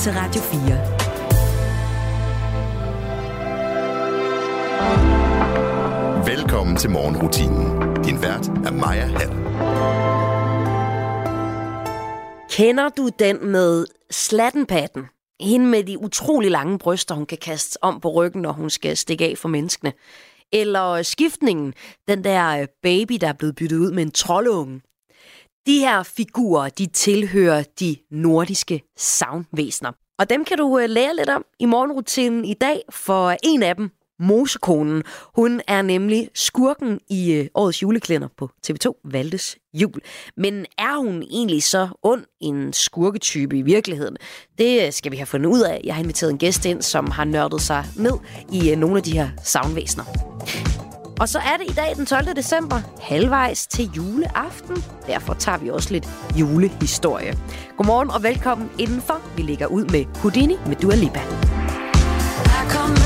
til Radio 4. Velkommen til morgenrutinen. Din vært er Maja Hall. Kender du den med slattenpatten? Hende med de utrolig lange bryster, hun kan kaste om på ryggen, når hun skal stikke af for menneskene. Eller skiftningen, den der øh, baby, der er blevet byttet ud med en troldunge. De her figurer, de tilhører de nordiske savnvæsener. Og dem kan du øh, lære lidt om i morgenrutinen i dag, for en af dem, Mosekonen. Hun er nemlig skurken i øh, årets juleklænder på TV2, Valdes Jul. Men er hun egentlig så ond en skurketype i virkeligheden? Det øh, skal vi have fundet ud af. Jeg har inviteret en gæst ind, som har nørdet sig ned i nogle af de her savnvæsener. Og så er det i dag den 12. december, halvvejs til juleaften. Derfor tager vi også lidt julehistorie. Godmorgen og velkommen indenfor. Vi ligger ud med Houdini med Dua Lipa. I come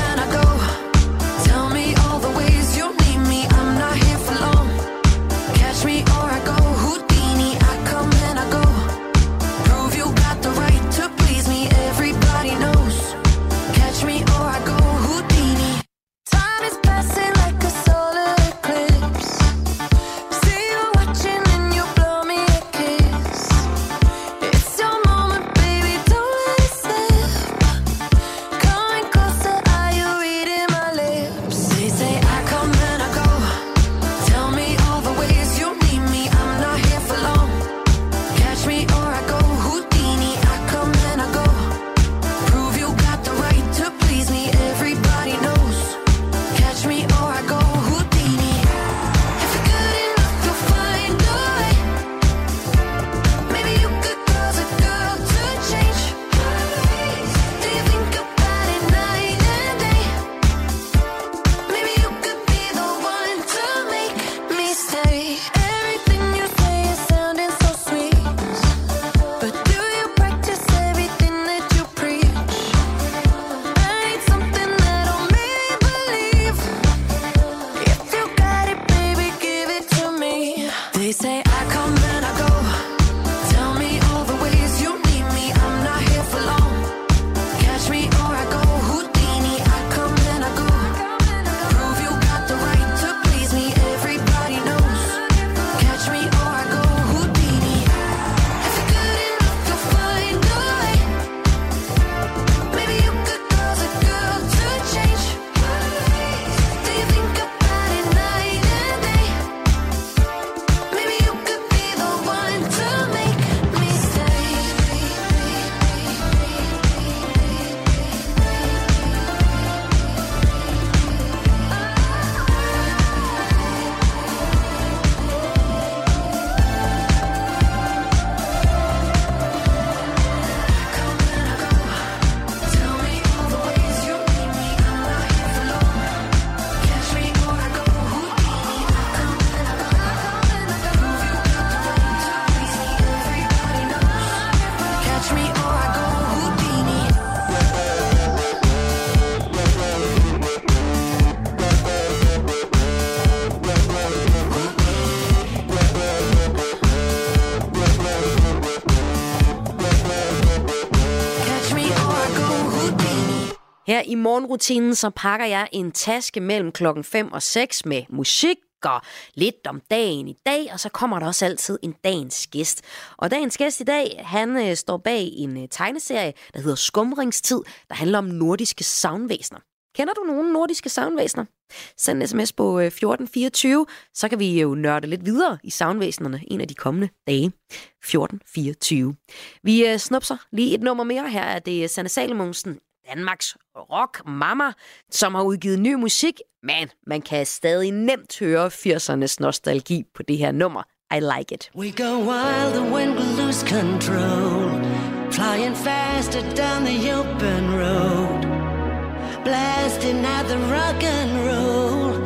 i morgenrutinen så pakker jeg en taske mellem klokken 5 og 6 med musik og lidt om dagen i dag, og så kommer der også altid en dagens gæst. Og dagens gæst i dag, han øh, står bag en øh, tegneserie, der hedder Skumringstid, der handler om nordiske savnvæsener. Kender du nogen nordiske savnvæsener? Send en sms på øh, 1424, så kan vi jo nørde lidt videre i savnvæsenerne en af de kommende dage. 1424. Vi øh, snupser lige et nummer mere. Her er det øh, Sanne Salomonsen, Danmarks rock mama, som har udgivet ny musik, men man kan stadig nemt høre 80'ernes nostalgi på det her nummer. I like it. We go wild and when we lose control Flying faster down the open road Blasting out the rock and roll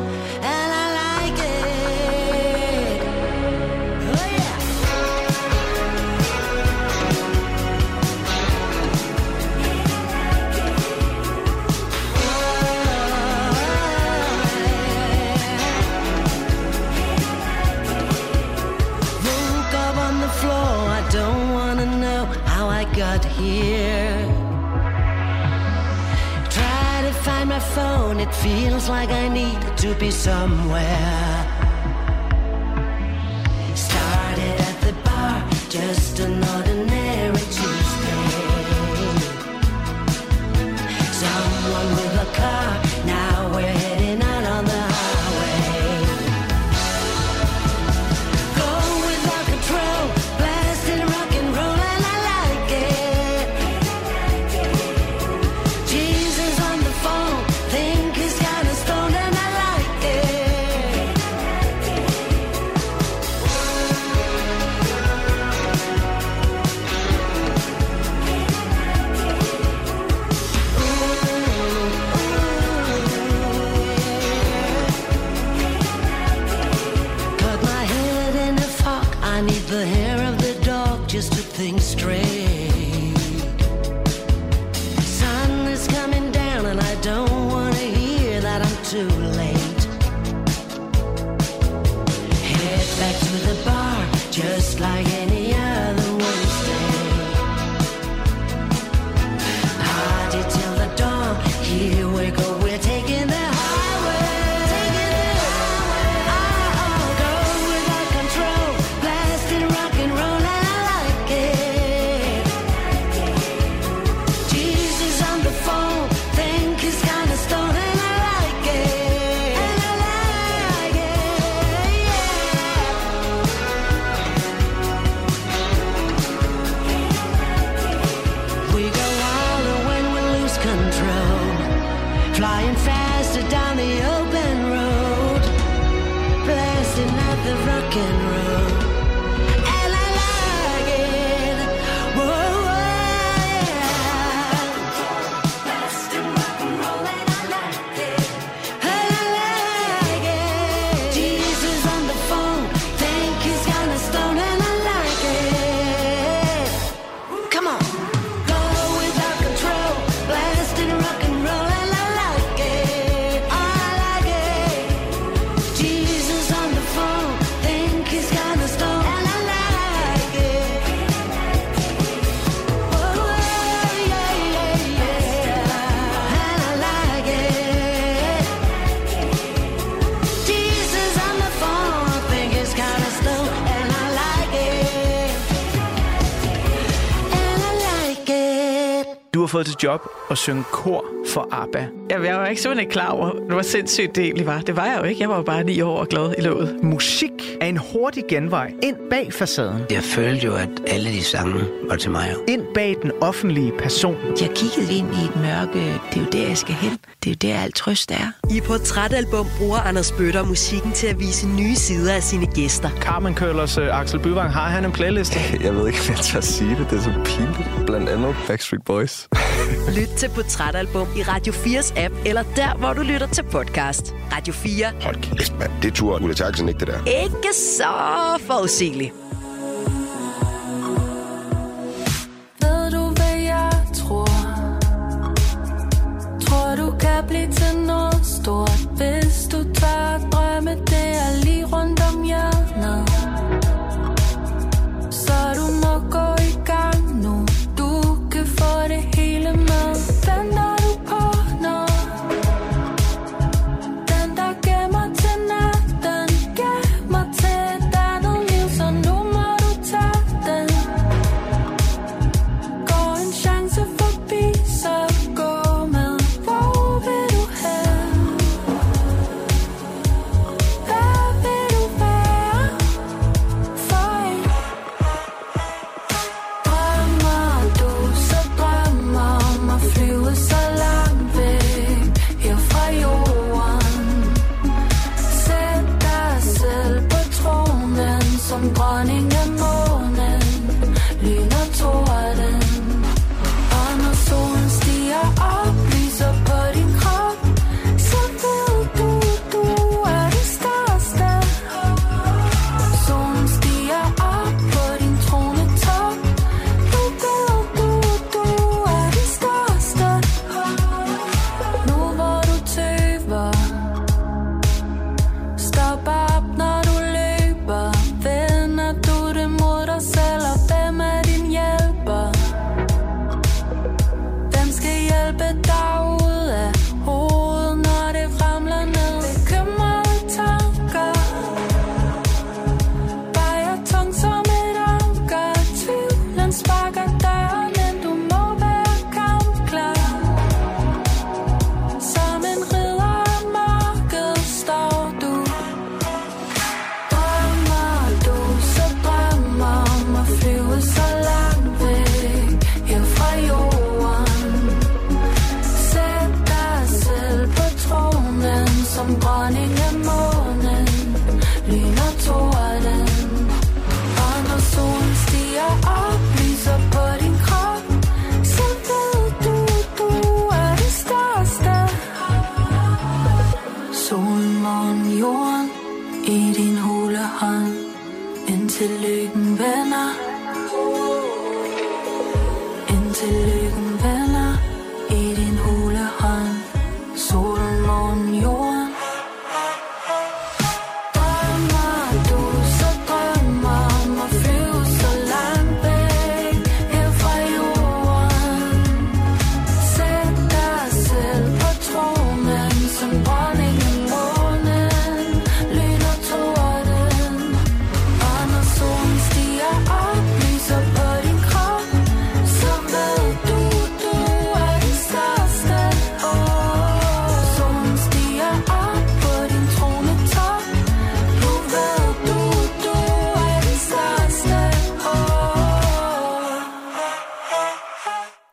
phone, it feels like I need to be somewhere. Started at the bar, just an fået til job at synge kor for ABBA. Jamen, jeg var ikke simpelthen ikke klar over, hvor sindssygt det egentlig var. Det var jeg jo ikke. Jeg var jo bare ni år og glad i låget. Musik er en hurtig genvej ind bag facaden. Jeg følte jo, at alle de sange var til mig. Ind bag den offentlige person. Jeg kiggede ind i et mørke. Det er jo der, jeg skal hen. Det er jo der, alt trøst er. I Portrætalbum bruger Anders Bøtter musikken til at vise nye sider af sine gæster. Carmen Køllers uh, Axel Byvang, har han en playliste? Jeg ved ikke, om jeg tør sige det. Det er så pinligt. Blandt andet Backstreet Boys. Lyt til Portrætalbum i Radio 4's app, eller der, hvor du lytter til podcast. Radio 4. Hold kæft, mand. Det tror Ulla Terkelsen ikke, det der. Ikke så forudsigelig. Ved du, hvad jeg tror? Tror du kan blive til noget stort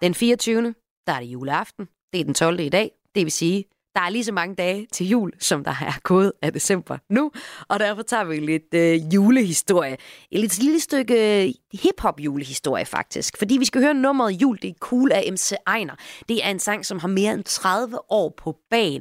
Den 24. der er det juleaften. Det er den 12. i dag. Det vil sige, der er lige så mange dage til jul, som der er gået af december nu. Og derfor tager vi lidt øh, julehistorie. Et lidt lille stykke øh, hip-hop julehistorie faktisk. Fordi vi skal høre nummeret Jul, det er cool af MC Ejner. Det er en sang, som har mere end 30 år på bagen.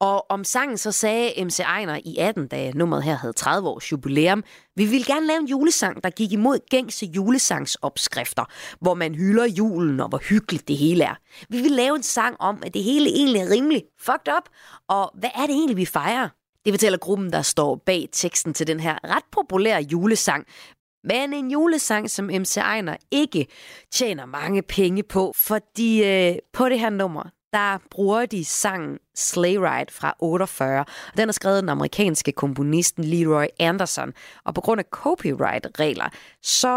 Og om sangen så sagde MC Ejner i 18, da nummeret her havde 30 års jubilæum, vi ville gerne lave en julesang, der gik imod gængse julesangsopskrifter, hvor man hylder julen og hvor hyggeligt det hele er. Vi vil lave en sang om, at det hele egentlig er rimelig fucked up, og hvad er det egentlig, vi fejrer? Det fortæller gruppen, der står bag teksten til den her ret populære julesang. Men en julesang, som MC Ejner ikke tjener mange penge på, fordi øh, på det her nummer, der bruger de sangen Sleigh Ride fra 48. Og den er skrevet af den amerikanske komponisten Leroy Anderson. Og på grund af copyright-regler, så,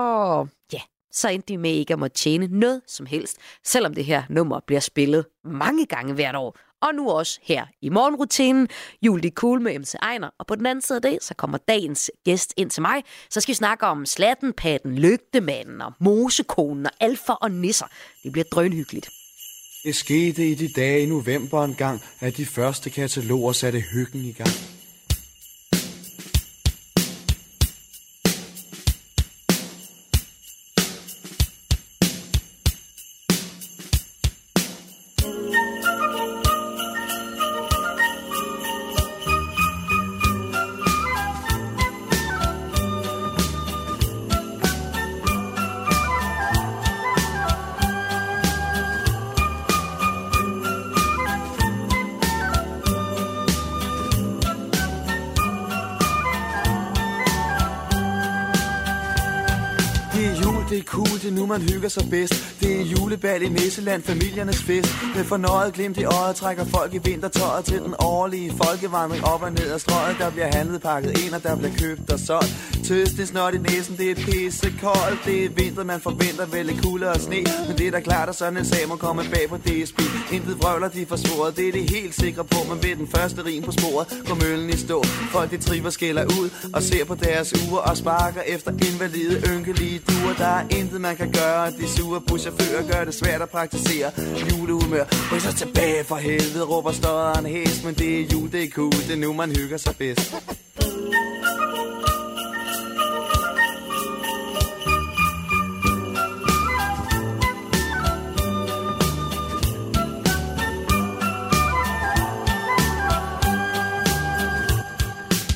ja, så endte de med ikke at måtte tjene noget som helst, selvom det her nummer bliver spillet mange gange hvert år. Og nu også her i morgenrutinen. Jul de cool med MC Ejner. Og på den anden side af det, så kommer dagens gæst ind til mig. Så skal vi snakke om slattenpatten, lygtemanden og mosekonen og alfa og nisser. Det bliver drønhyggeligt. Det skete i de dage i november engang, at de første kataloger satte hyggen i gang. ti. Jul, det er cool, det er nu man hygger sig bedst. Det er julebal i Nisseland, familiernes fest. Med fornøjet glimt i øjet trækker folk i vintertøjet Til den årlige folkevandring op og ned ad strøget. Der bliver handlet pakket ind, og der bliver købt og solgt. Tøs, det snot i næsen, det er pissekoldt. Det er vinter, man forventer vel kulde og sne. Men det er da klart, at sådan en sag må komme bag på DSB Intet vrøvler, de får svoret, det er det helt sikre på Men ved den første rim på sporet, går møllen i stå. Folk de triver skiller ud og ser på deres uger Og sparker efter invalide, ynkelige duer. Der er intet man kan gøre, de sure buschauffører gør det svært at praktisere julehumør. Ryk så tilbage for helvede, råber støderen hæs Men det er jul, det er cool, det er nu man hygger sig bedst.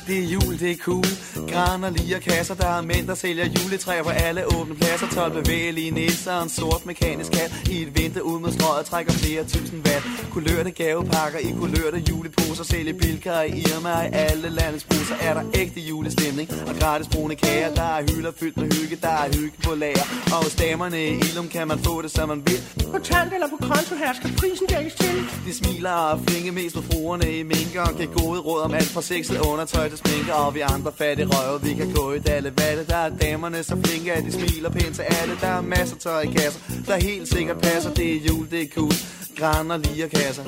Det er jul, det er cool. Graner, lige kasser, der er mænd, der sælger juletræer på alle åbne pladser. 12 bevægelige nisser og en sort mekanisk kat. I et vente ud mod strøget trækker flere tusind watt. Kulørte gavepakker i kulørte juleposer. Sælger bilker i Irma i alle landets busser. Er der ægte julestemning og gratis brune kager. Der er hylder fyldt med hygge, der er hygge på lager. Og hos damerne i Ilum kan man få det, som man vil. Kontant eller på konto her skal prisen dækkes til. De smiler og flinke mest med fruerne i minker og giver gode råd om alt fra sexet undertøj til sminker Og vi andre fattige røve, vi kan gå i dalle valle. Der er damerne så flinke, at de smiler pænt. Til alle Der er masser tøj i kasser, der helt sikkert passer. Det er jul, det er cool, graner lige kasser.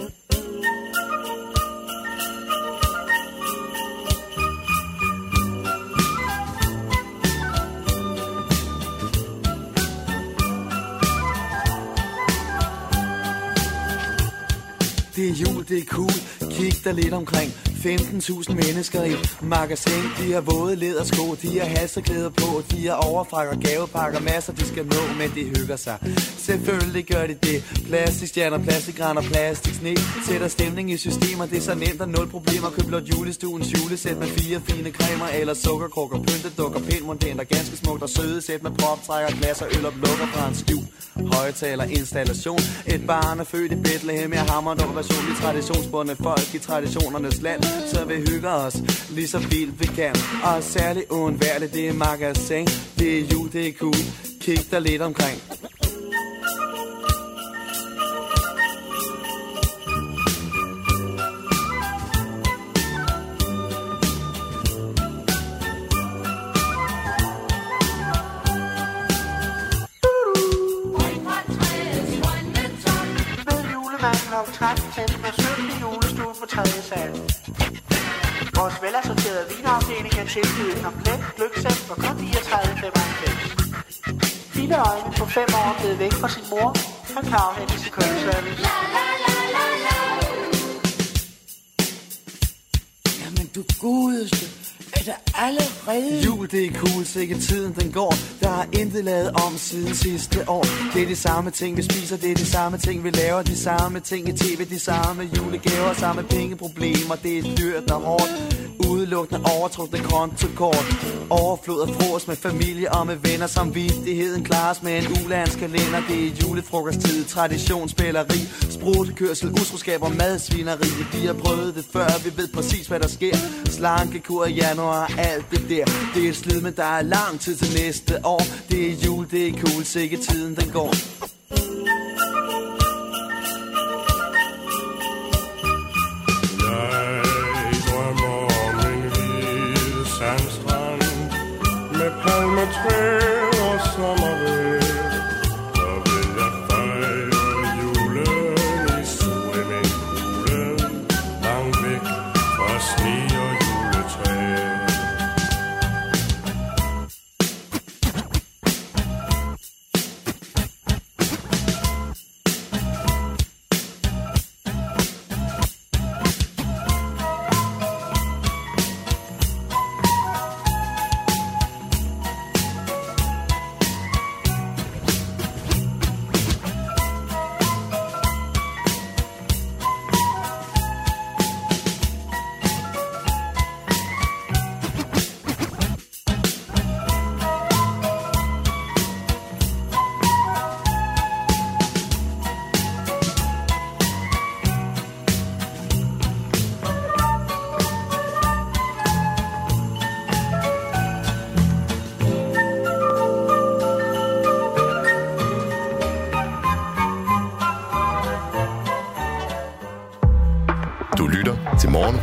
Det er jul, det er cool. Kig dig lidt omkring. 15.000 mennesker i magasin. De har våde ledersko, de har halserklæder på. De har overfrakker, gavepakker, masser de skal nå, men de hygger sig. Selvfølgelig gør de det. Plastikstjerner, plastikgræn og plastiksne. Sætter stemning i systemer, det er så nemt og nul problemer. Køb blot julestuens julesæt med fire fine cremer eller sukkerkrukker. pyntedukker, dukker, pind, mondent og ganske smukt og søde sæt med proptrækker, glas og øl og lukker fra en skjul. højtaler installation Et barn er født i Bethlehem Jeg hammer en version i traditionsbundne folk I traditionernes land Så vi hygger os lige så vildt vi kan Og særligt uundværligt det er magasin Det er jul, det er cool Kig dig lidt omkring Julemanden kl. 13 tændt med 17 julestue på 3. sal. Vores velassorterede vinafdeling er tilbydet komplet gløggsæt for kun 39,95. Fine øjne på 5 år blevet væk fra sin mor, han kan afhentes i kundeservice. Jamen du godeste, er der allerede... Jul, det er cool, sikkert tiden den går. Der er intet lavet om siden sidste år. Det er de samme ting, vi spiser, det er de samme ting, vi laver. De samme ting i tv, de samme julegaver Samme pengeproblemer, det er dyrt og hårdt. Udelukkende overtrukne kontokort. Overflod af frokost med familie og med venner. Samvittigheden klares med en ulandskalender Det er julefrokosttid, traditionsspilleri Sprutekørsel, utroskab og madsvineri. Vi har prøvet det før, vi ved præcis hvad der sker. Slankekur i januar, alt det der. Det er et slid, men der er lang tid til næste år. Det er jul, det er cool, sikkert tiden den går.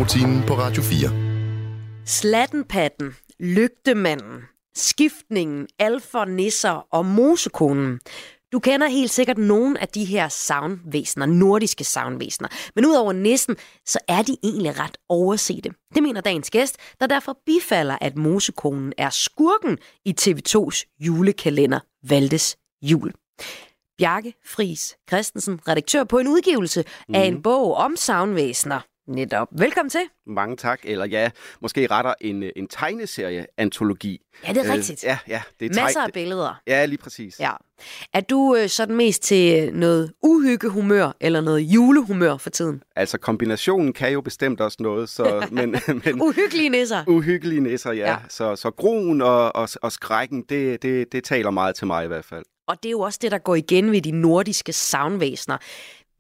Morgenrutinen på Radio 4. Slattenpatten, lygtemanden, skiftningen, alfa-nisser og mosekonen. Du kender helt sikkert nogle af de her savnvæsener, nordiske savnvæsener. Men udover nissen, så er de egentlig ret oversete. Det mener dagens gæst, der derfor bifalder, at mosekonen er skurken i TV2's julekalender Valdes Jul. Bjarke Fris Christensen, redaktør på en udgivelse mm. af en bog om savnvæsener. Netop. Velkommen til. Mange tak. Eller ja, måske retter en, en tegneserie-antologi. Ja, det er rigtigt. Øh, ja, ja. Det er Masser af billeder. Ja, lige præcis. Ja. Er du øh, sådan mest til noget uhyggehumør eller noget julehumør for tiden? Altså, kombinationen kan jo bestemt også noget. Så, men, men, Uhyggelige nisser. uhyggelige nisser, ja. Ja. ja. Så, så gruen og, og, og skrækken, det, det, det taler meget til mig i hvert fald. Og det er jo også det, der går igen ved de nordiske savnvæsener.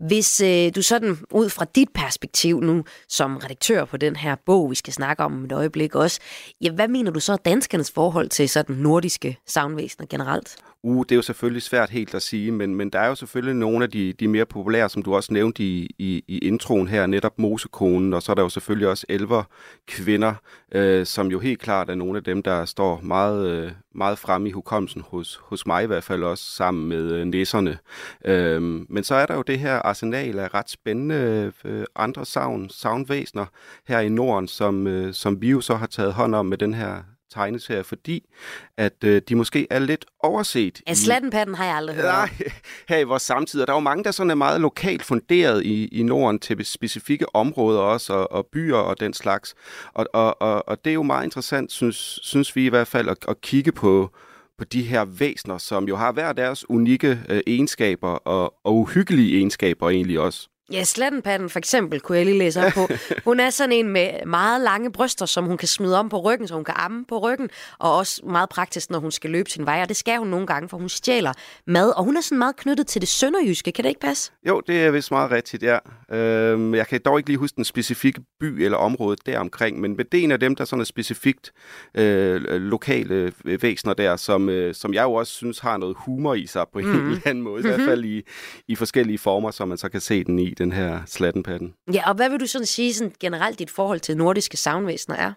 Hvis øh, du sådan ud fra dit perspektiv nu, som redaktør på den her bog, vi skal snakke om et øjeblik også, ja, hvad mener du så er danskernes forhold til sådan nordiske savnvæsener generelt? Uh, det er jo selvfølgelig svært helt at sige, men, men der er jo selvfølgelig nogle af de, de mere populære, som du også nævnte i, i, i introen her, netop Mosekonen, og så er der jo selvfølgelig også elver kvinder, øh, som jo helt klart er nogle af dem, der står meget, øh, meget fremme i hukommelsen hos, hos mig i hvert fald også, sammen med øh, nisserne. Øh, men så er der jo det her arsenal af ret spændende øh, andre savn, savnvæsener her i Norden, som, øh, som vi jo så har taget hånd om med den her tegneserie, fordi at øh, de måske er lidt overset. Ja, slattenpatten har jeg aldrig hørt. Nej, her i vores samtid. Og der er jo mange, der sådan er meget lokalt funderet i, i Norden til specifikke områder også, og, og byer og den slags. Og, og, og, og det er jo meget interessant, synes, synes vi i hvert fald, at, at kigge på, på de her væsner, som jo har hver deres unikke øh, egenskaber og, og uhyggelige egenskaber egentlig også. Ja, slattenpatten for eksempel, kunne jeg lige læse op på. Hun er sådan en med meget lange bryster, som hun kan smide om på ryggen, så hun kan amme på ryggen, og også meget praktisk, når hun skal løbe sin vej, og det skal hun nogle gange, for hun stjæler mad, og hun er sådan meget knyttet til det sønderjyske, kan det ikke passe? Jo, det er vist meget rigtigt, ja. Øhm, jeg kan dog ikke lige huske den specifikke by eller område deromkring, men det er en af dem, der sådan er specifikt øh, lokale væsener der, som, øh, som jeg jo også synes har noget humor i sig på en Mhm. eller anden måde, i hvert fald i, i forskellige former, så man så kan se den i, den her slattenpatten. Ja, og hvad vil du sådan sige sådan generelt dit forhold til nordiske savnvæsener er?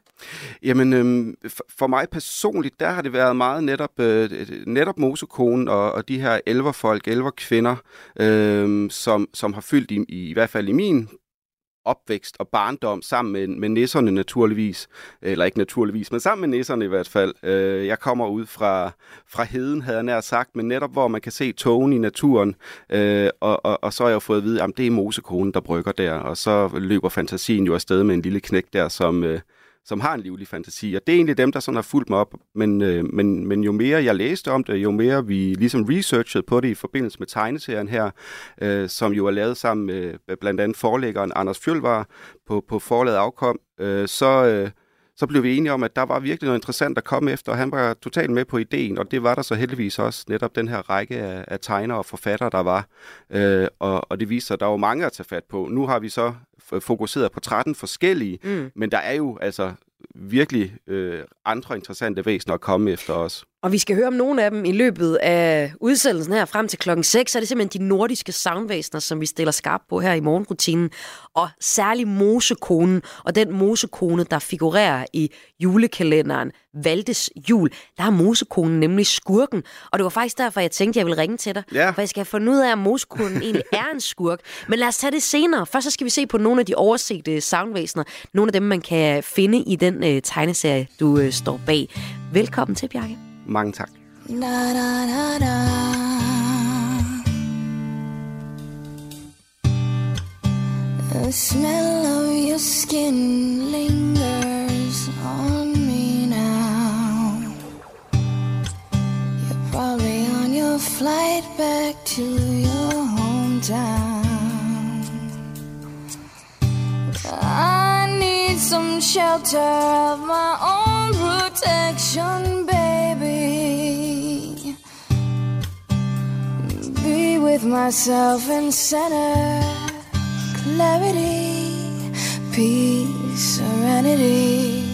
Jamen, øhm, for, for mig personligt, der har det været meget netop, øh, netop Mosekonen og, og de her elverfolk, elverkvinder, øh, som, som har fyldt i, i, i hvert fald i min opvækst og barndom sammen med, med nisserne naturligvis, eller ikke naturligvis, men sammen med nisserne i hvert fald. Øh, jeg kommer ud fra, fra heden, havde jeg nær sagt, men netop hvor man kan se togen i naturen, øh, og, og, og så har jeg jo fået at vide, at det er mosekonen, der brygger der, og så løber fantasien jo afsted med en lille knæk der, som, øh, som har en livlig fantasi, og det er egentlig dem, der sådan har fulgt mig op, men, øh, men, men jo mere jeg læste om det, jo mere vi ligesom researchede på det i forbindelse med tegneserien her, øh, som jo er lavet sammen med blandt andet forlæggeren Anders Fjølvar på, på forlaget afkom, øh, så, øh, så blev vi enige om, at der var virkelig noget interessant at komme efter, og han var totalt med på ideen, og det var der så heldigvis også netop den her række af, af tegnere og forfattere, der var. Øh, og, og det viser sig, at der var mange at tage fat på. Nu har vi så fokuseret på 13 forskellige, Mm. men der er jo altså virkelig øh, andre interessante væsener at komme efter os. Og vi skal høre om nogle af dem i løbet af udsendelsen her frem til klokken 6. Så er det simpelthen de nordiske savnvæsener, som vi stiller skarp på her i morgenrutinen. Og særlig mosekonen, og den mosekone, der figurerer i julekalenderen Valdes Jul. Der er mosekonen nemlig skurken. Og det var faktisk derfor, jeg tænkte, jeg ville ringe til dig. Ja. For jeg skal have fundet ud af, om mosekonen egentlig er en skurk. Men lad os tage det senere. Først så skal vi se på nogle af de oversete savnvæsener. Nogle af dem, man kan finde i den øh, tegneserie, du øh, står bag. Velkommen til, Bjarke. Mange tak. Da, da, da, da. The smell of your skin lingers on me now. You're probably on your flight back to your hometown. I need some shelter of my own protection, baby. Be with myself and center clarity, peace, serenity.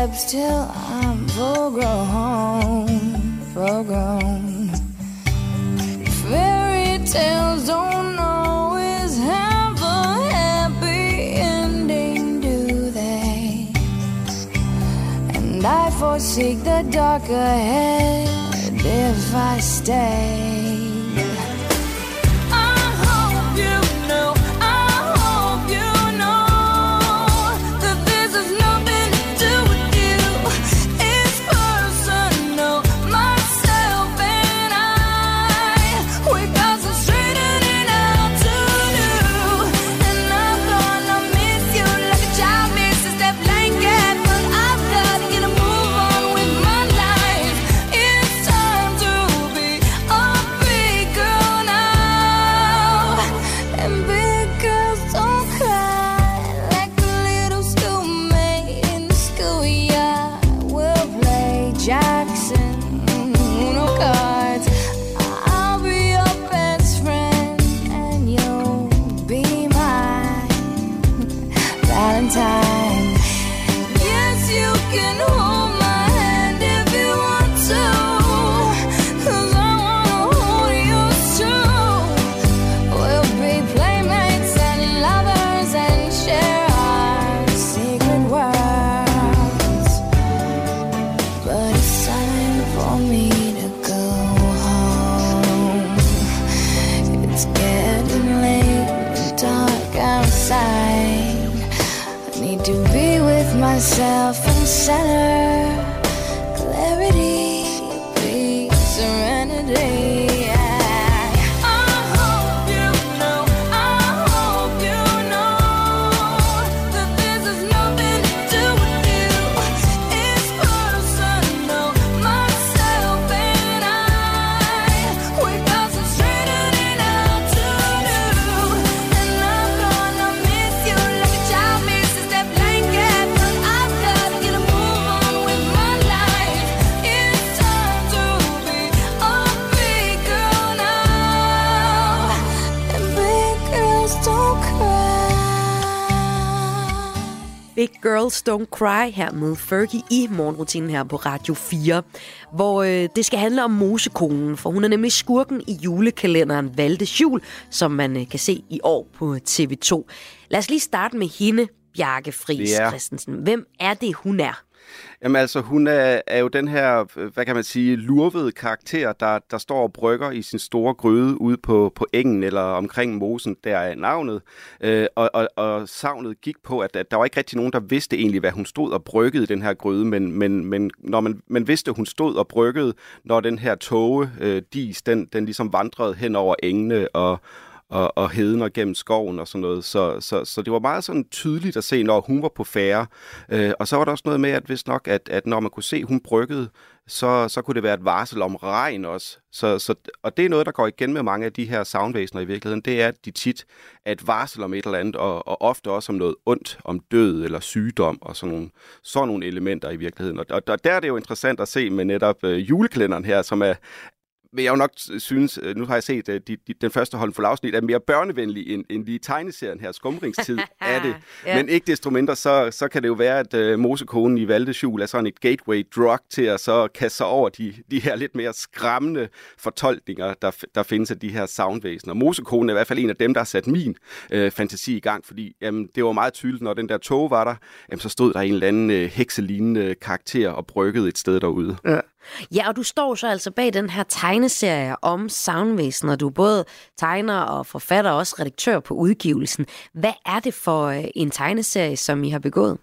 Steps till I'm full grown, full grown. Fairy tales don't always have a happy ending, do they? And I foresee the dark ahead if I stay. Valentine. Yes, you can and Girls Don't Cry her med Fergie i morgenrutinen her på Radio 4, hvor øh, det skal handle om mosekonen, for hun er nemlig skurken i julekalenderen Valdes Jul, som man øh, kan se i år på TV2. Lad os lige starte med hende, Bjarke Friis Ja. Christensen. Hvem er det, hun er? Jamen altså, hun er, er jo den her, hvad kan man sige, lurvede karakter, der, der står og brygger i sin store gryde ude på, på engen eller omkring mosen, der er navnet. Øh, og, og, og savnet gik på, at, at der var ikke rigtig nogen, der vidste egentlig, hvad hun stod og bryggede i den her gryde, men, men, men når man, man vidste, at hun stod og bryggede, når den her tåge, øh, dis, den, den ligesom vandrede hen over engene og, og, og heden og gennem skoven og sådan noget. Så, så, så det var meget sådan tydeligt at se, når hun var på færre. Øh, og så var der også noget med, at hvis nok, at, at når man kunne se, at hun bryggede, så, så kunne det være et varsel om regn også. Så, så, og det er noget, der går igen med mange af de her soundvæsener i virkeligheden. Det er, at de tit er et varsel om et eller andet, og, og ofte også om noget ondt, om død eller sygdom og sådan nogle, sådan nogle elementer i virkeligheden. Og, og, og der er det jo interessant at se med netop øh, juleklænderen her, som er, vil jeg jo nok synes, øh, nu har jeg set øh, de, de, den første håndfuld afsnit, er mere børnevenlig end, end lige tegneserien her. Skumringstid er det. Ja. Men ikke desto mindre, så, så kan det jo være, at øh, mosekonen i Valdes Jul er sådan et gateway drug til at så kaste sig over de, de her lidt mere skræmmende fortolkninger, der, der findes af de her soundvæsener. Mosekonen er i hvert fald en af dem, der har sat min øh, fantasi i gang, fordi jamen, det var meget tydeligt, når den der tog var der, jamen, så stod der en eller anden øh, hekselignende karakter og bryggede et sted derude. Ja. Ja, og du står så altså bag den her tegneserie om soundvæsener. Du er både tegner og forfatter og også redaktør på udgivelsen. Hvad er det for øh, en tegneserie, som I har begået?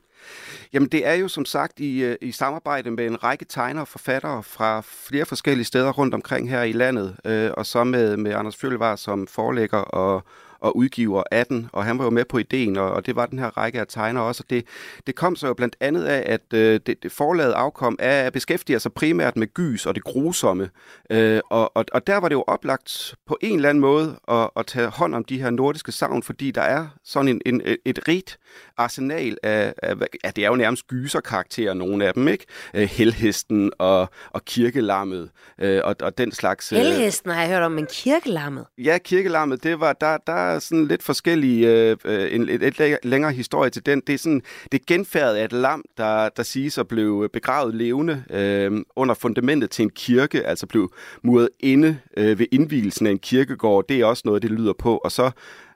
Jamen det er jo som sagt i, øh, i samarbejde med en række tegnere og forfattere fra flere forskellige steder rundt omkring her i landet, øh, og så med, med Anders Fjølvar som forlægger og, og udgiver af den, og han var jo med på ideen, og, og det var den her række af tegnere også. Og det, det kom så jo blandt andet af, at øh, det, det forlaget afkom af at beskæftige sig primært med gys og det grusomme. Øh, og, og, og der var det jo oplagt på en eller anden måde at, at tage hånd om de her nordiske savn, fordi der er sådan en, en, et rigt arsenal af, af, ja, det er jo nærmest gyserkarakterer, nogle af dem, ikke? Øh, Helhesten og, og kirkelammet øh, og, og den slags... øh, Elhesten har jeg hørt om, men kirkelammet. Ja, kirkelammet, det var, der, der er sådan lidt forskellige, øh, øh en et, længere historie til den. Det er sådan, det er genfærdet af et lam, der, der siges at blive begravet levende øh, under fundamentet til en kirke, altså blev muret inde øh, ved indvielsen af en kirkegård. Det er også noget, det lyder på. Og så,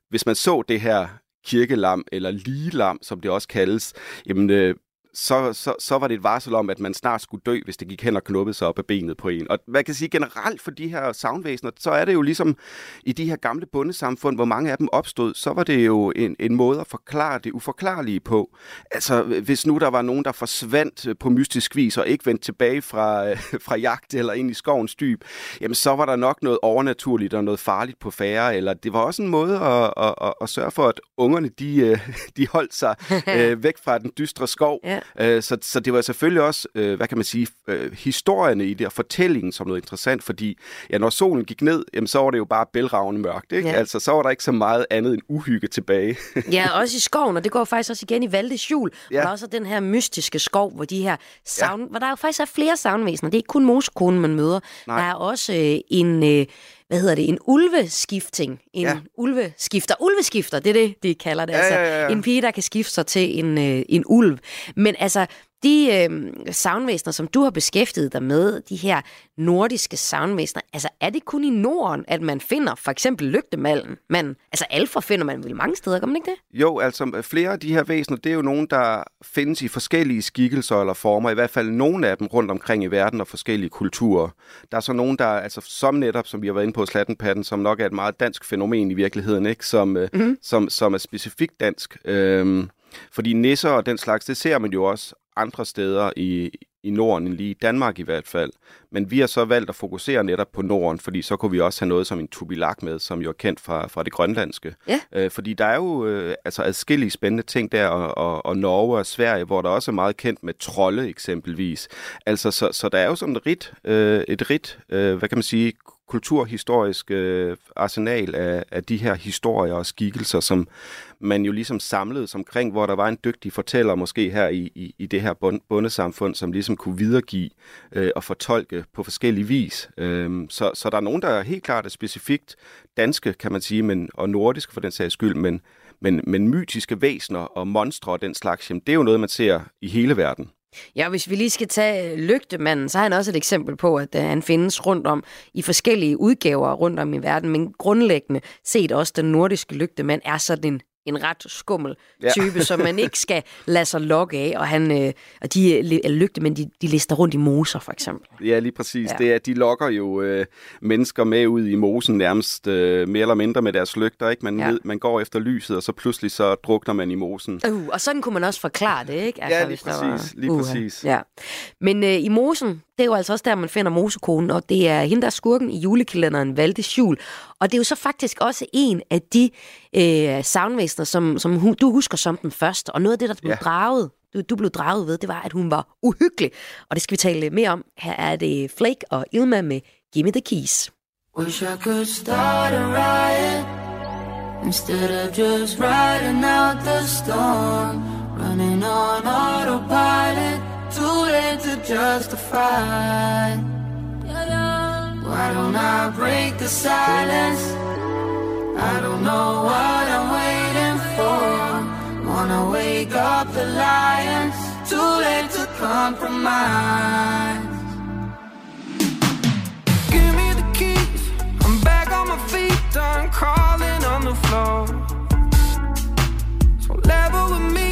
hvis man så det her kirkelam, eller ligelam, som det også kaldes, jamen, øh, så, så, så var det et varsel om, at man snart skulle dø, hvis det gik hen og knuppede sig op af benet på en. Og hvad kan sige generelt for de her savnvæsener, så er det jo ligesom i de her gamle bundesamfund, hvor mange af dem opstod, så var det jo en, en måde at forklare det uforklarlige på. Altså, hvis nu der var nogen, der forsvandt øh, på mystisk vis og ikke vendte tilbage fra, øh, fra jagt eller ind i skovens dyb, jamen så var der nok noget overnaturligt og noget farligt på færre, eller det var også en måde at, at, at, at sørge for, at ungerne, de, øh, de holdt sig væk fra den dystre skov. Ja. Øh, så, så det var selvfølgelig også, øh, hvad kan man sige, øh, historierne i det og fortællingen som noget interessant, fordi ja, når solen gik ned, jamen, så var det jo bare bælragende mørkt. Ikke? Ja. Altså, så var der ikke så meget andet end uhygge tilbage. Ja, også i skoven, og det går faktisk også igen i Valdes jul, ja. der også er den her mystiske skov, hvor de her savn, ja. hvor der jo faktisk er flere savnvæsener. Det er ikke kun moskonen, man møder. Nej. Der er også øh, en, øh, hvad hedder det, en ulveskifting. En Ja. ulveskifter. Ulveskifter, det er det, de kalder det. Ja, altså, ja, ja, ja. En pige, der kan skifte sig til en, øh, en ulv. Men altså, De øh, soundvæsener, som du har beskæftiget dig med, de her nordiske soundvæsener, altså er det kun i Norden, at man finder for eksempel lygtemalen? Man, altså alfa finder man vel mange steder, kan man ikke det? Jo, altså flere af de her væsener, det er jo nogen, der findes i forskellige skikkelser eller former, i hvert fald nogle af dem rundt omkring i verden og forskellige kulturer. Der er så nogen, der, altså som netop, som vi har været inde på, Slattenpatten, som nok er et meget dansk fænomen i virkeligheden, ikke? Som, mm-hmm. som, som er specifikt dansk. Øhm, fordi nisser og den slags, det ser man jo også andre steder i, i Norden, end lige i Danmark i hvert fald. Men vi har så valgt at fokusere netop på Norden, fordi så kunne vi også have noget som en tubilak med, som jo er kendt fra, fra det grønlandske. Ja. Øh, fordi der er jo øh, altså adskillige spændende ting der, og, og, og Norge og Sverige, hvor der også er meget kendt med trolde eksempelvis. Altså, så, så der er jo sådan et rigt, øh, et rigt øh, hvad kan man sige, kulturhistorisk øh, arsenal af, af de her historier og skikkelser, som man jo ligesom samlede omkring, hvor der var en dygtig fortæller måske her i, i, i det her bund, bundesamfund, som ligesom kunne videregive øh, og fortolke på forskellige vis. Øh, så, så der er nogen, der er helt klart er specifikt danske, kan man sige, men, og nordiske for den sags skyld, men, men, men mytiske væsener og monstre og den slags, jamen, det er jo noget, man ser i hele verden. Ja, hvis vi lige skal tage øh, lygtemanden, så er han også et eksempel på, at øh, han findes rundt om i forskellige udgaver rundt om i verden, men grundlæggende set også den nordiske lygtemand er sådan en en ret skummel type, ja. som man ikke skal lade sig lokke af, og, han, øh, og de øh, lygtemænd, de, de lister rundt i moser, for eksempel. Ja, lige præcis. Ja. Det er, de lokker jo øh, mennesker med ud i mosen nærmest øh, mere eller mindre med deres lygter. Ikke? Man, ja. ved, man går efter lyset, og så pludselig så drukner man i mosen. Uh, og sådan kunne man også forklare det, ikke? Altså, ja, lige præcis. Var, lige uh, præcis. Ja. Men øh, i mosen, det er jo altså også der, man finder mosekonen, og det er hende, der er skurken i julekalenderen Valde Jul. Og det er jo så faktisk også en af de øh, soundvæsener, som, som hu- du husker som den første. Og noget af det, der blev ja. draget, du, du blev draget ved, det var, at hun var uhyggelig. Og det skal vi tale mere om. Her er det Flake og Ilma med Gimme the Keys. Wish I could start a riot Instead of just riding out the storm Running on autopilot Too late to justify Why don't I break the silence? I don't know what I'm waiting for. Wanna wake up the lions. Too late to compromise. Give me the keys. I'm back on my feet, done crawling on the floor. So level with me,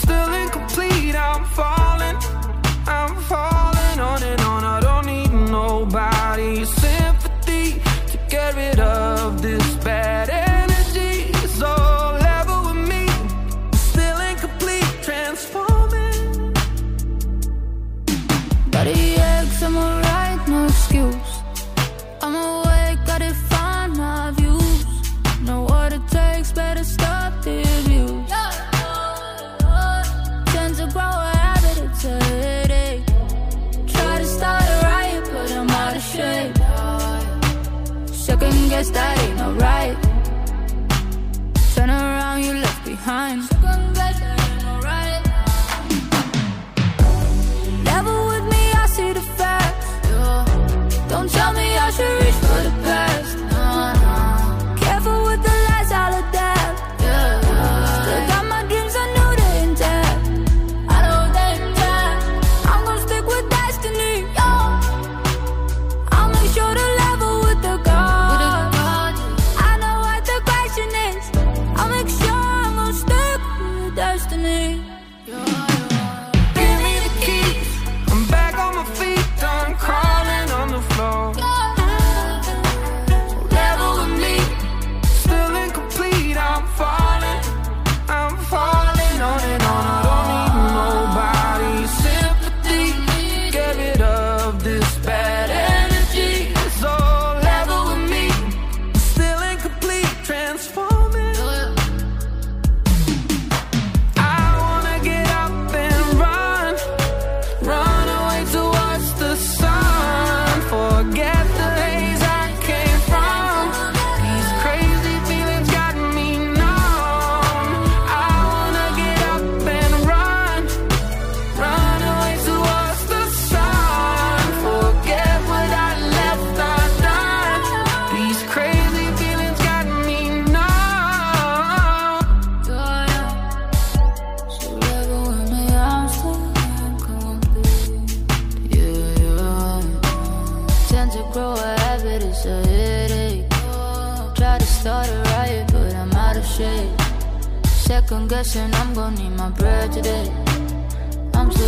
still incomplete. I'm falling, I'm falling on and on. I don't need nobody's sympathy to get rid of this That ain't alright.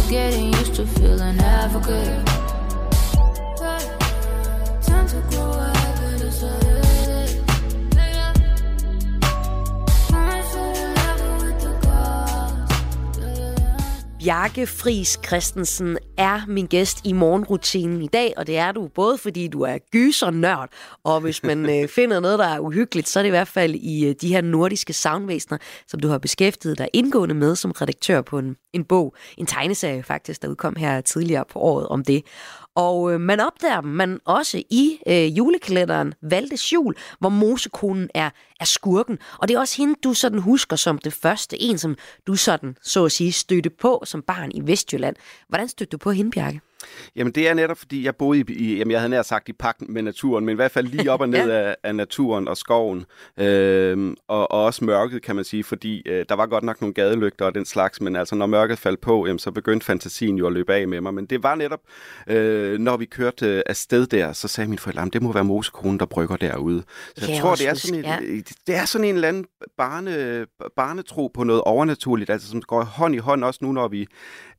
Getting used to feeling advocate. Time to grow up, but it's a headache. Love with the gods. Bjarke Fris Christensen er min gæst i morgenrutinen i dag, og det er du både fordi du er gysernørd, og hvis man øh, finder noget, der er uhyggeligt, så er det i hvert fald i øh, de her nordiske savnvæsener, som du har beskæftiget dig indgående med som redaktør på en, en bog, en tegneserie faktisk, der udkom her tidligere på året om det. Og øh, man opdager dem, man også i øh, julekalenderen Valdes Jul, hvor mosekonen er, er skurken. Og det er også hende, du sådan husker som det første, en som du sådan, så at sige, stødte på som barn i Vestjylland. Hvordan stødte du på hende, Bjarke? Jamen det er netop, fordi jeg boede i, i jamen jeg havde nær sagt i pakken med naturen, men i hvert fald lige op og ned ja. af, af naturen og skoven, øhm, og, og også mørket, kan man sige, fordi øh, der var godt nok nogle gadelygter og den slags, men altså når mørket faldt på, jamen, så begyndte fantasien jo at løbe af med mig, men det var netop, øh, når vi kørte øh, afsted der, så sagde min forældre, det må være mosekonen, der brygger derude. Så jeg Ja, tror, det er, husk, sådan en, ja. det er sådan en eller anden barne, barnetro på noget overnaturligt, altså som går hånd i hånd også nu, når vi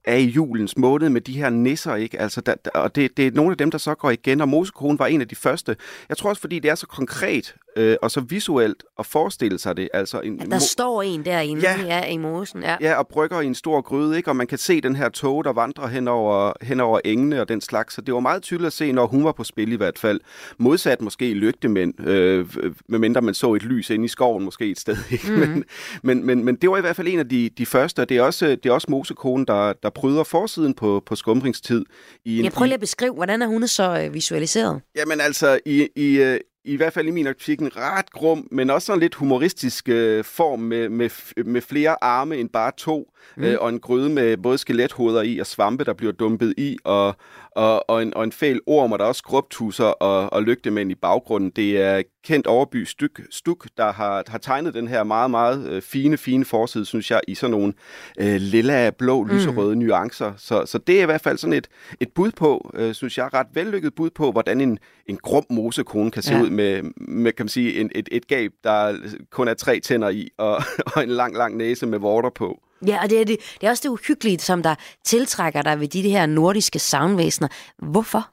er i julens måned med de her nisser, ikke? Altså, der, der, og det, det er nogle af dem, der så går igen, og Mosekonen var en af de første. Jeg tror også, fordi det er så konkret øh, og så visuelt at forestille sig det. Altså en, Der står en derinde Ja. ja. Ja, i mosen. Ja. Ja, og brygger i en stor gryde, ikke? Og man kan se den her tog, der vandrer hen over, hen over engene og den slags. Så det var meget tydeligt at se, når hun var på spil i hvert fald. Modsat måske lygtemænd, øh, medmindre man så et lys inde i skoven måske et sted. Ikke? Mhm. Men, men, men, men det var i hvert fald en af de, de første, og det er også, det er også Mosekonen, der, der bryder forsiden på, på skumringstid. I en, Jeg prøver lige at beskrive, hvordan er hun så øh, visualiseret? Jamen altså, i, i, øh, i hvert fald i min optik en ret grum, men også sådan lidt humoristisk øh, form med, med, med flere arme end bare to, Mm. mm. øh, og en gryde med både skelethoveder i og svampe, der bliver dumpet i, og, og, og, en, og en fæl orm, og der er også skrubtusser og, og lygtemænd i baggrunden. Det er kendt Overby Stuk, Stuk der har, har tegnet den her meget, meget øh, fine, fine forside, synes jeg, i sådan nogle øh, lilla, blå, lyserøde mm. nuancer. Så, så det er i hvert fald sådan et, et bud på, øh, synes jeg, ret vellykket bud på, hvordan en, en grum mosekone kan se Ja. ud med, med, kan man sige, en, et, et gab, der kun er tre tænder i, og, og en lang, lang næse med vorter på. Ja, og det er, det, det er også det uhyggelige, som der tiltrækker dig ved de her nordiske savnvæsener. Hvorfor?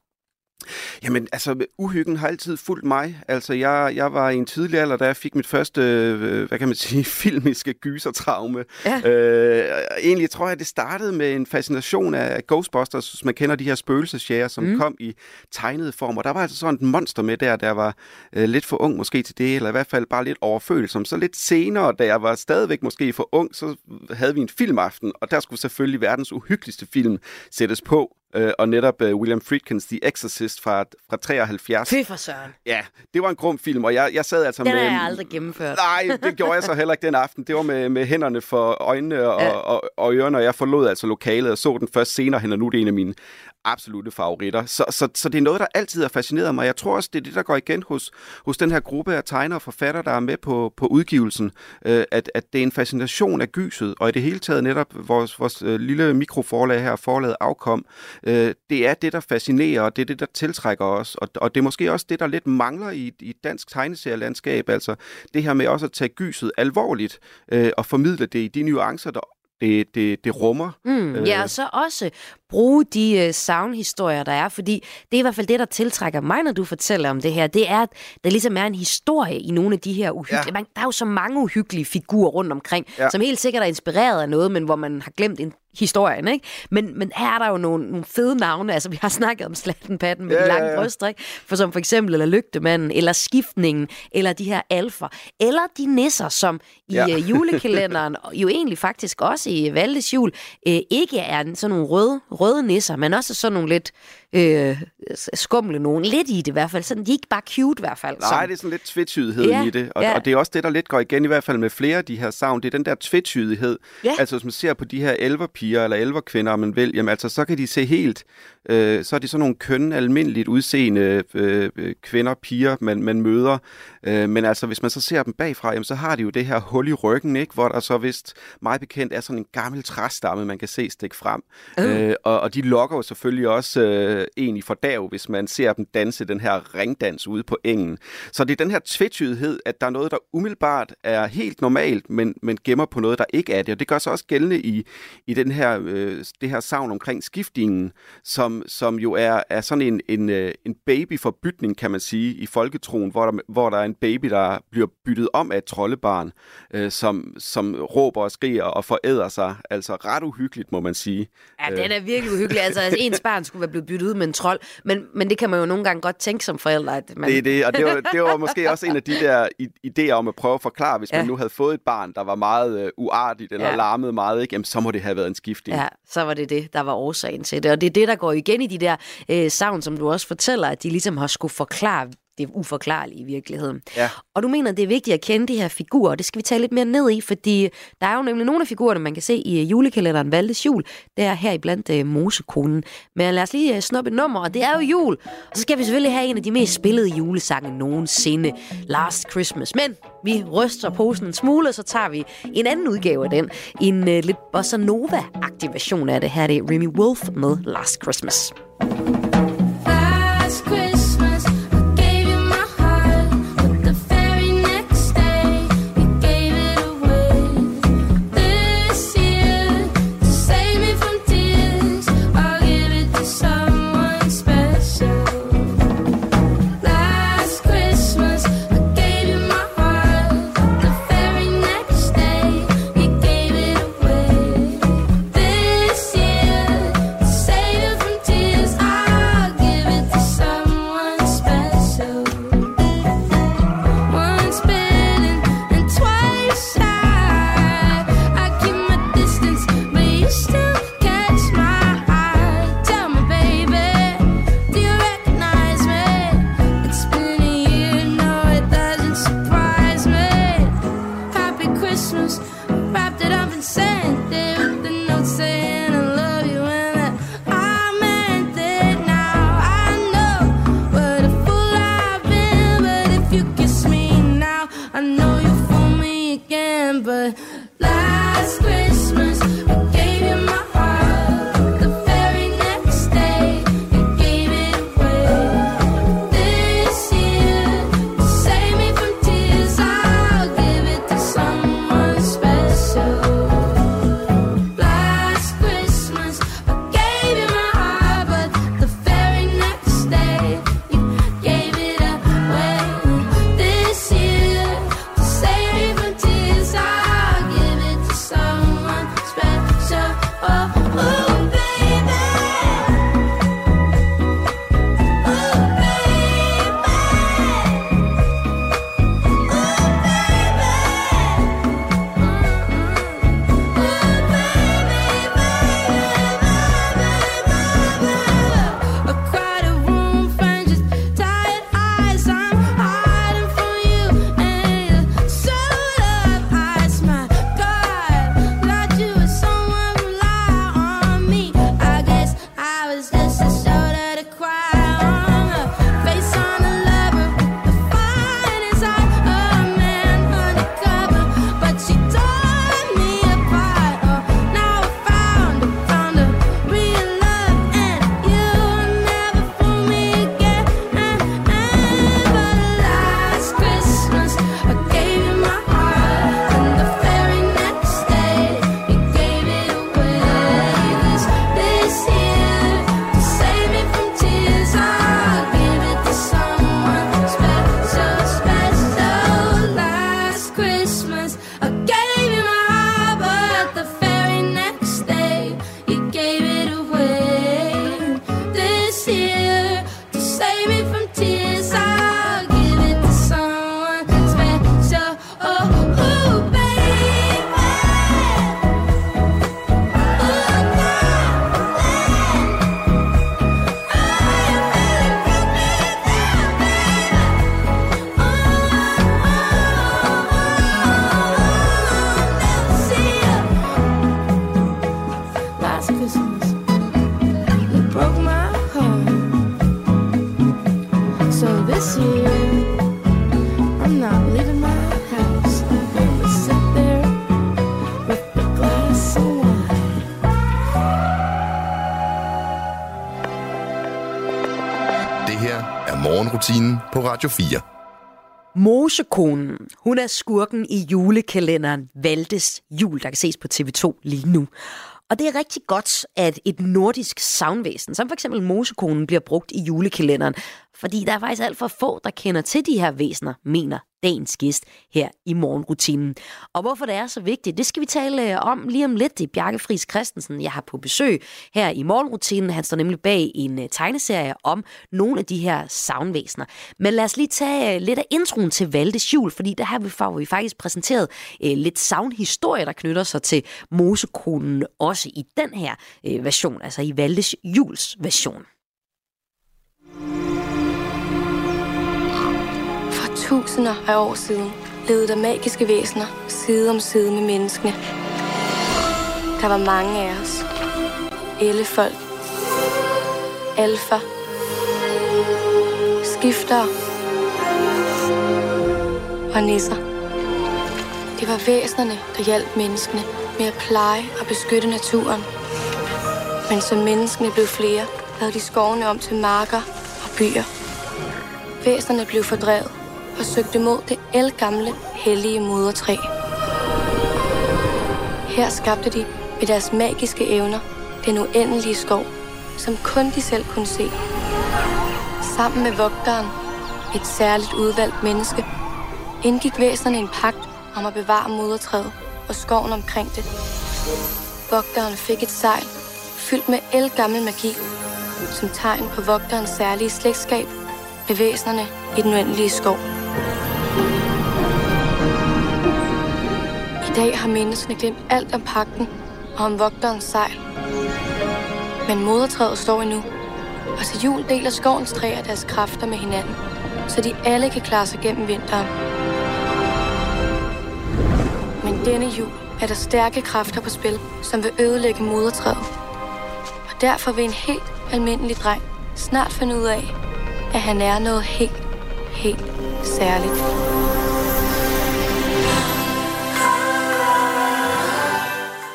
Jamen, altså, uhyggen har altid fulgt mig. Altså, jeg, jeg var i en tidlig alder, da jeg fik mit første, øh, hvad kan man sige, filmiske gysertraume. Ja. Øh, egentlig tror jeg, det startede med en fascination af Ghostbusters, hvis man kender de her spøgelsesjæger, som Mm. kom i tegnede form. Og der var altså sådan et monster med der, der var øh, lidt for ung måske til det, eller i hvert fald bare lidt overfølsom. Så lidt senere, da jeg var stadigvæk måske for ung, så havde vi en filmaften, og der skulle selvfølgelig verdens uhyggeligste film sættes på. Øh, og netop øh, William Friedkins The Exorcist fra, fra 73. Fy for søren. Ja, det var en grum film, og jeg, jeg sad altså Den med... har jeg aldrig gennemført. Nej, det gjorde jeg så heller ikke den aften. Det var med, med hænderne for øjnene og, Ja. ja. og, og ørerne, og jeg forlod altså lokalet og så den først senere hen, og nu er det en af mine absolute favoritter. Så, så, så det er noget, der altid har fascineret mig. Jeg tror også, det er det, der går igen hos, hos den her gruppe af tegnere og forfattere, der er med på, på udgivelsen, øh, at, at det er en fascination af gyset, og i det hele taget netop vores, vores øh, lille mikroforlag her, forlaget afkom, øh, det er det, der fascinerer, og det er det, der tiltrækker os, og, og det er måske også det, der lidt mangler i, i dansk tegneserielandskab, altså det her med også at tage gyset alvorligt, øh, og formidle det i de nuancer, der det, det, det rummer. Mm, ja, og så også bruge de øh, savnhistorier, der er, fordi det er i hvert fald det, der tiltrækker mig, når du fortæller om det her. Det er, at der ligesom er en historie i nogle af de her uhyggelige... Ja. Man, der er jo så mange uhyggelige figurer rundt omkring. Ja. som helt sikkert er inspireret af noget, men hvor man har glemt en historien, ikke? Men, men her er der jo nogle, nogle fede navne. Altså, vi har snakket om Slattenpatten med Ja, de ja, lange ja. bryster, ikke? For som for eksempel, eller Lygtemanden, eller Skiftningen, eller de her alfer, eller de nisser, som i Ja. ja. julekalenderen, og jo egentlig faktisk også i Valdes jul, øh, ikke er sådan nogle røde, røde nisser, men også sådan nogle lidt øh, skumle nogen. Lidt i det i hvert fald. Sådan, de er ikke bare cute i hvert fald. Nej, som- det er sådan lidt tvetydighed Ja, i det. Og, ja. og det er også det, der lidt går igen, i hvert fald med flere af de her savn. Det er den der tvetydighed. Ja. Altså, hvis man ser på de her elverpiger eller elverkvinder, om man vil, jamen altså, så kan de se helt... Øh, så er det sådan nogle kønne, almindeligt udseende øh, øh, kvinder, piger, man, man møder. Øh, men altså, hvis man så ser dem bagfra, jamen, så har de jo det her hul i ryggen, ikke? hvor der så vist meget bekendt er sådan en gammel træstamme, man kan se stikke frem. Øh. Øh, og, og de lokker jo selvfølgelig også øh, en i fordav, hvis man ser dem danse den her ringdans ude på engen. Så det er den her tvetydighed, at der er noget, der umiddelbart er helt normalt, men, men gemmer på noget, der ikke er det. Og det gør sig også gældende i, i den her, øh, det her savn omkring skiftingen, som, som jo er, er sådan en, en, øh, en babyforbytning, kan man sige, i folketroen, hvor der, hvor der er en baby, der bliver byttet om af et troldebarn, øh, som, som råber og skriger og foræder sig. Altså ret uhyggeligt, må man sige. Ja, det er virkelig uhyggeligt. Altså, altså ens barn skulle være blevet byttet ud med en trold, men, men det kan man jo nogle gange godt tænke som forældre. At man... Det er det, og det var, det var måske også en af de der i- idéer om at prøve at forklare, hvis ja. Man nu havde fået et barn, der var meget øh, uartigt eller ja. Larmede meget, ikke? Jamen, så må det have været en skiftning. Ja, så var det det, der var årsagen til det. Og det er det, der går igen i de der øh, savn, som du også fortæller, at de ligesom har skulle forklare det uforklarlige i virkeligheden. Ja. Og du mener, det er vigtigt at kende de her figurer, og det skal vi tage lidt mere ned i, fordi der er jo nemlig nogle af figurerne, man kan se i øh, julekalenderen Valdes Jul. Det er her iblandt øh, Mosekonen. Men lad os lige øh, snuppe et nummer, og det er jo jul. Og så skal vi selvfølgelig have en af de mest spillede julesange nogensinde, Last Christmas. Men vi ryster posen en smule, og så tager vi en anden udgave af den. En øh, lidt bossa nova-agtig version af det. Her er det Remy Wolf med Last Christmas. Last Radio 4. Mosekonen, hun er skurken i julekalenderen Valdes Jul, der kan ses på TV2 lige nu. Og det er rigtig godt, at et nordisk savnvæsen, som for eksempel Mosekonen, bliver brugt i julekalenderen. Fordi der er faktisk alt for få, der kender til de her væsener, mener dagens gæst her i morgenrutinen. Og hvorfor det er så vigtigt, det skal vi tale øh, om lige om lidt. Det er Bjarke Friis Christensen, jeg har på besøg her i morgenrutinen. Han står nemlig bag en øh, tegneserie om nogle af de her savnvæsener. Men lad os lige tage øh, lidt af introen til Valdes Jul, fordi der har vi, får vi faktisk præsenteret lidt savnhistorie, der knytter sig til Mosekonen også i den her version, altså i Valdes Juls version. Tusinder af år siden levede der magiske væsener side om side med menneskene. Der var mange af os. Ellefolk. Alfer. Skifter. Og nisser. Det var væsenerne, der hjalp menneskene med at pleje og beskytte naturen. Men som menneskene blev flere, lavede de skovene om til marker og byer. Væsenerne blev fordrevet og søgte mod det elgamle, hellige modertræ. Her skabte de med deres magiske evner den uendelige skov, som kun de selv kunne se. Sammen med vogteren, et særligt udvalgt menneske, indgik væsenerne en pagt om at bevare modertræet og skoven omkring det. Vogteren fik et sejl fyldt med elgammel magi, som tegn på vogterens særlige slægtskab med væsenerne i den uendelige skov. I dag har menneskene glemt alt om pakten og om vogterens sejl. Men modertræet står endnu, og til jul deler skovens træer deres kræfter med hinanden, så de alle kan klare sig gennem vinteren. Men denne jul er der stærke kræfter på spil, som vil ødelægge modertræet. Og derfor vil en helt almindelig dreng snart finde ud af, at han er noget helt, helt særligt.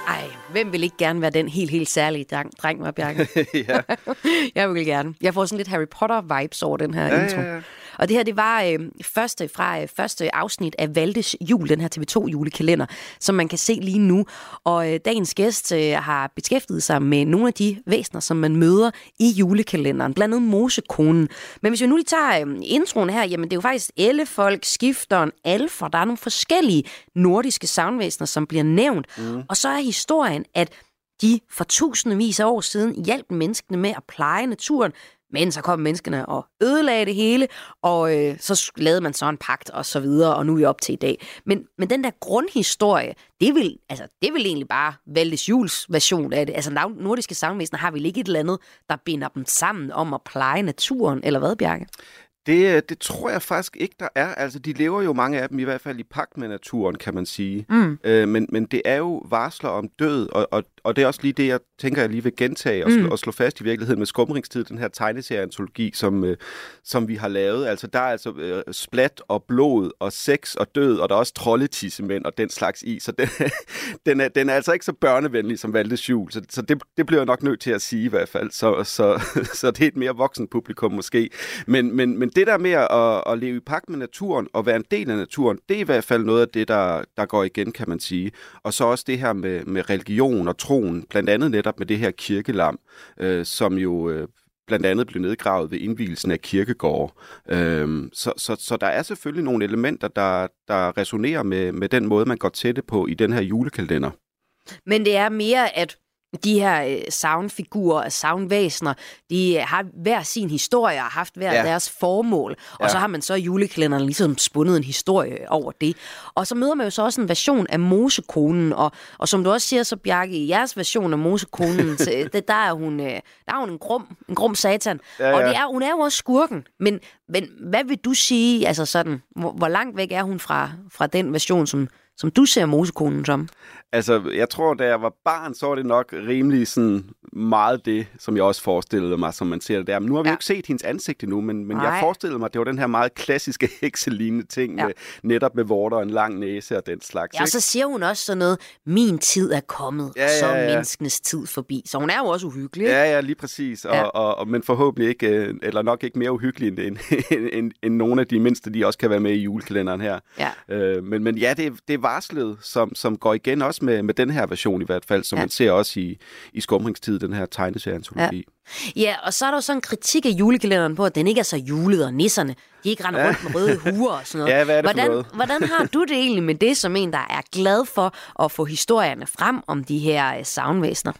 Ej, hvem vil ikke gerne være den helt, helt særlige dreng, dreng var Bjarke? ja. jeg vil gerne. Jeg får sådan lidt Harry Potter-vibes over den her Ja, intro. ja, ja. Og det her, det var øh, første fra øh, første afsnit af Valdes Jul, den her TV2 julekalender, som man kan se lige nu. Og øh, dagens gæst øh, har beskæftiget sig med nogle af de væsener, som man møder i julekalenderen, blandt andet Mosekonen. Men hvis vi nu lige tager øh, introen her, jamen det er jo faktisk Ellefolk, Skifteren, Alfer. Der er nogle forskellige nordiske savnvæsener, som bliver nævnt. Mm. Og så er historien, at de for tusindvis af år siden hjalp menneskene med at pleje naturen, men så kom menneskene og ødelagde det hele, og øh, så lavede man så en pagt og så videre, og nu er vi op til i dag. Men, men den der grundhistorie, det vil, altså, det vil egentlig bare Valdes Jules version af det. Altså nordiske savnvæsener har vi ikke et eller andet, der binder dem sammen om at pleje naturen, eller hvad, Bjarke? Det, øh, det tror jeg faktisk ikke, der er. Altså, de lever jo mange af dem i hvert fald i pagt med naturen, kan man sige. Mm. Øh, men, men det er jo varsler om død, og, og, og det er også lige det, jeg tænker, jeg lige vil gentage og, slå, Mm. og slå fast i virkeligheden med Skumringstid, den her tegneserieantologi, som, øh, som vi har lavet. Altså, der er altså øh, splat og blod og sex og død, og der er også troldetissemænd og den slags i. Så den, den, er, den er altså ikke så børnevenlig som Valdes Jul, så, så det, det bliver jeg nok nødt til at sige i hvert fald. Så, så, så det er et mere voksen publikum måske. Men, men, men det der med at, at leve i pagt med naturen og være en del af naturen, det er i hvert fald noget af det, der, der går igen, kan man sige. Og så også det her med, med religion og troen, blandt andet netop med det her kirkelam, øh, som jo øh, blandt andet blev nedgravet ved indvielsen af kirkegårde. Øhm, så, så, så der er selvfølgelig nogle elementer, der, der resonerer med, med den måde, man går til det på i den her julekalender. Men det er mere, at de her øh, savnfigurer og savnvæsener, de øh, har hver sin historie og har haft hver Ja. deres formål. Og Ja. så har man så i julekalenderen ligesom spundet en historie over det. Og så møder man jo så også en version af Mosekonen. Og, og som du også siger, så Bjarke, i jeres version af Mosekonen, så, øh, det, der, er hun, øh, der er hun en grum, en grum satan. Ja, ja. Og det er, hun er jo også skurken. Men, men hvad vil du sige, altså sådan, hvor, hvor langt væk er hun fra, fra den version, som, som du ser Mosekonen som? Altså, jeg tror, da jeg var barn, så var det nok rimelig sådan meget det, som jeg også forestillede mig, som man ser det der. Men nu har vi ja. jo ikke set hendes ansigt endnu, men, men jeg forestillede mig, at det var den her meget klassiske hekselignende ting, Ja. med, netop med vorter og en lang næse og den slags. Ja, og så siger hun også sådan noget, min tid er kommet, Ja, ja, så ja, er ja. menneskenes tid forbi. Så hun er jo også uhyggelig. ikke? Ja, ja, lige præcis. Og, Ja. og, og, men forhåbentlig ikke, øh, eller nok ikke mere uhyggelig end, end, end, end, end nogle af de mindste, de også kan være med i julekalenderen her. Ja. Øh, men, men ja, det, er- det er varslet, som, som går igen også med, med den her version i hvert fald, som Ja. ja. man ser også i, i skumringstid, den her tegneserieantologi. Ja, og så er der jo sådan en kritik af julekalenderen på, at den ikke er så julet, og nisserne, de ikke render Ja. rundt med røde huer og sådan noget. Ja, hvad er det hvordan, noget? hvordan har du det egentlig med det, som en, der er glad for at få historierne frem om de her øh, savnvæsener?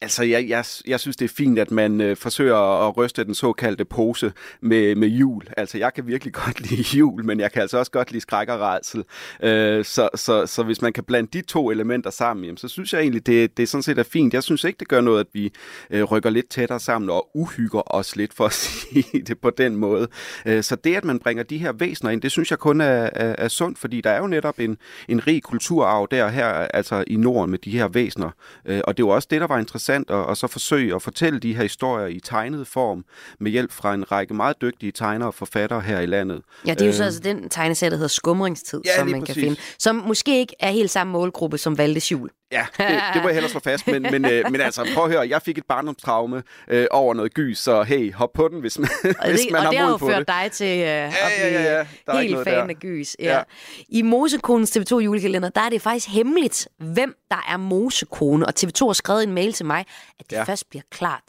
Altså, jeg, jeg, jeg synes, det er fint, at man øh, forsøger at ryste den såkaldte pose med, med jul. Altså, jeg kan virkelig godt lide jul, men jeg kan altså også godt lide skræk og rædsel. Øh, så, så, så hvis man kan blande de to elementer sammen, jamen, så synes jeg egentlig, det, det sådan set er fint. Jeg synes ikke, det gør noget, at vi øh, rykker lidt tættere sammen og uhygger os lidt, for at sige det på den måde. Øh, så det, at man bringer de her væsener ind, det synes jeg kun er, er, er sundt, fordi der er jo netop en, en rig kulturarv der her, altså i Norden med de her væsener. Øh, og det var også det, der var interessant, at, at så forsøge at fortælle de her historier i tegnet form med hjælp fra en række meget dygtige tegnere og forfattere her i landet. Ja, det er jo så Øh, altså den tegneserie, der hedder Skumringstid, Ja, som man kan præcis. finde. Som måske ikke er helt samme målgruppe som Valdes Jul. Ja, det, det må jeg hellere slå fast, men, men, øh, men altså, prøv at høre, jeg fik et barndomstraume øh, over noget gys, så hey, hop på den, hvis man, Og hvis det, man og det har har mod jo på ført det. dig til uh, ja, at ja, blive ja, ja. Ikke helt fan der. af gys. Ja. Ja. I Mosekonens TV2 julekalender, der er det faktisk hemmeligt, hvem der er Mosekone. Og TV2 har skrevet en mail til mig, at det Ja. først bliver klart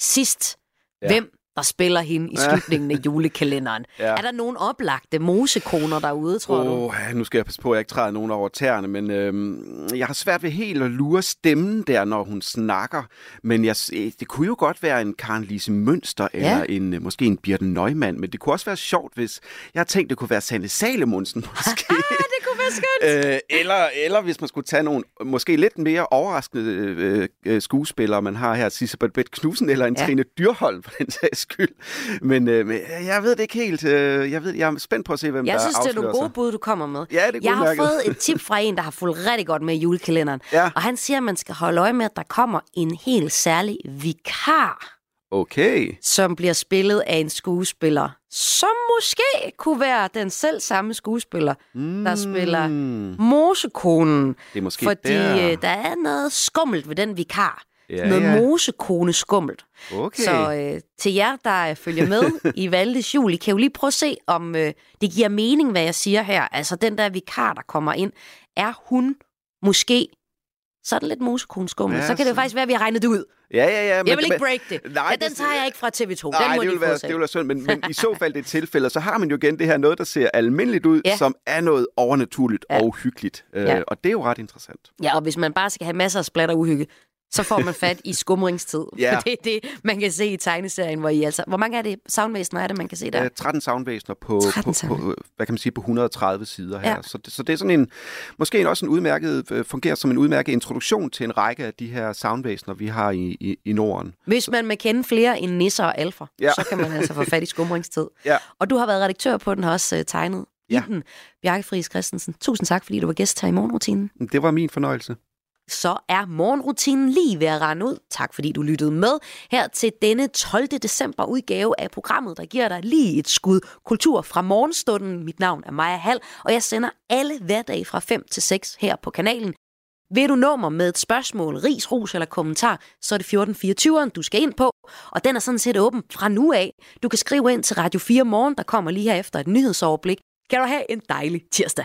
sidst, Ja. hvem der spiller hende i Ja. slutningen af julekalenderen. Ja. Er der nogen oplagte mosekoner derude, tror du? Oh, nu skal jeg passe på, at jeg ikke træder nogen over tæerne, men øhm, jeg har svært ved helt at lure stemmen der, når hun snakker. Men jeg, øh, det kunne jo godt være en Karen Lise Mønster, Ja. eller en, øh, måske en Birte Neumann, men det kunne også være sjovt, hvis... Jeg har tænkt, det kunne være Sanne Salemonsen, måske. skønt. Øh, eller, eller hvis man skulle tage nogle måske lidt mere overraskende øh, øh, skuespillere, man har her, Sisse Babette Knudsen eller en Ja. Trine Dyrholm, for den sags skyld. Men, øh, men jeg ved det ikke helt. Øh, jeg, ved, jeg er spændt på at se, hvem Jeg der synes, det er afslører nogle gode bud, du kommer med. Ja, det er Jeg har fået et tip fra en, der har fulgt rigtig godt med i julekalenderen. Ja. Og han siger, at man skal holde øje med, at der kommer en helt særlig vikar, Okay. som bliver spillet af en skuespiller, som måske kunne være den selv samme skuespiller, mm. der spiller Mosekonen. Det er måske fordi der. øh, der er noget skummelt ved den vikar. Ja, noget ja. mosekone skummelt. Okay. Så øh, til jer, der følger med i Valdes jul, I kan jo lige prøve at se, om øh, det giver mening, hvad jeg siger her. Altså den der vikar, der kommer ind, er hun måske sådan lidt mosekone skummel? Ja, så kan det jo faktisk være, at vi har regnet det ud. Ja, ja, ja. Jeg vil ikke break det. Nej, ja, den tager jeg ikke fra TV2. Nej, den må det de vil, være, det vil være synd, men, men i så fald det tilfælde, så har man jo igen det her noget, der ser almindeligt ud, Ja. som er noget overnaturligt Ja. og hyggeligt. Øh, Ja. Og det er jo ret interessant. Ja, og hvis man bare skal have masser af splatter uhygge, så får man fat i skumringstid. Ja. det er det, man kan se i tegneserien, hvor I altså... Hvor mange er det savnvæsener er det, man kan se der? Øh, 13 savnvæsener på, 13 på, på, hvad kan man sige, på 130 sider her. Ja. Så, det, så det er sådan en, måske en, også en udmærket, øh, fungerer som en udmærket introduktion til en række af de her savnvæsener, vi har i, i, i Norden. Hvis man må kende flere end nisser og alfer, ja. Så kan man altså få fat i skumringstid. Ja. Og du har været redaktør på den, har også uh, tegnet Ja. i den. Bjarke Friis Christensen, tusind tak, fordi du var gæst her i morgenrutinen. Det var min fornøjelse. Så er morgenrutinen lige ved at rende ud. Tak fordi du lyttede med her til denne 12. december udgave af programmet, der giver dig lige et skud kultur fra morgenstunden. Mit navn er Maja Hall, og jeg sender alle hverdage fra 5 til 6 her på kanalen. Vil du nå mig med et spørgsmål, ris, ros eller kommentar, så er det 1424'eren, du skal ind på, og den er sådan set åben fra nu af. Du kan skrive ind til Radio 4 Morgen, der kommer lige her efter et nyhedsoverblik. Kan du have en dejlig tirsdag.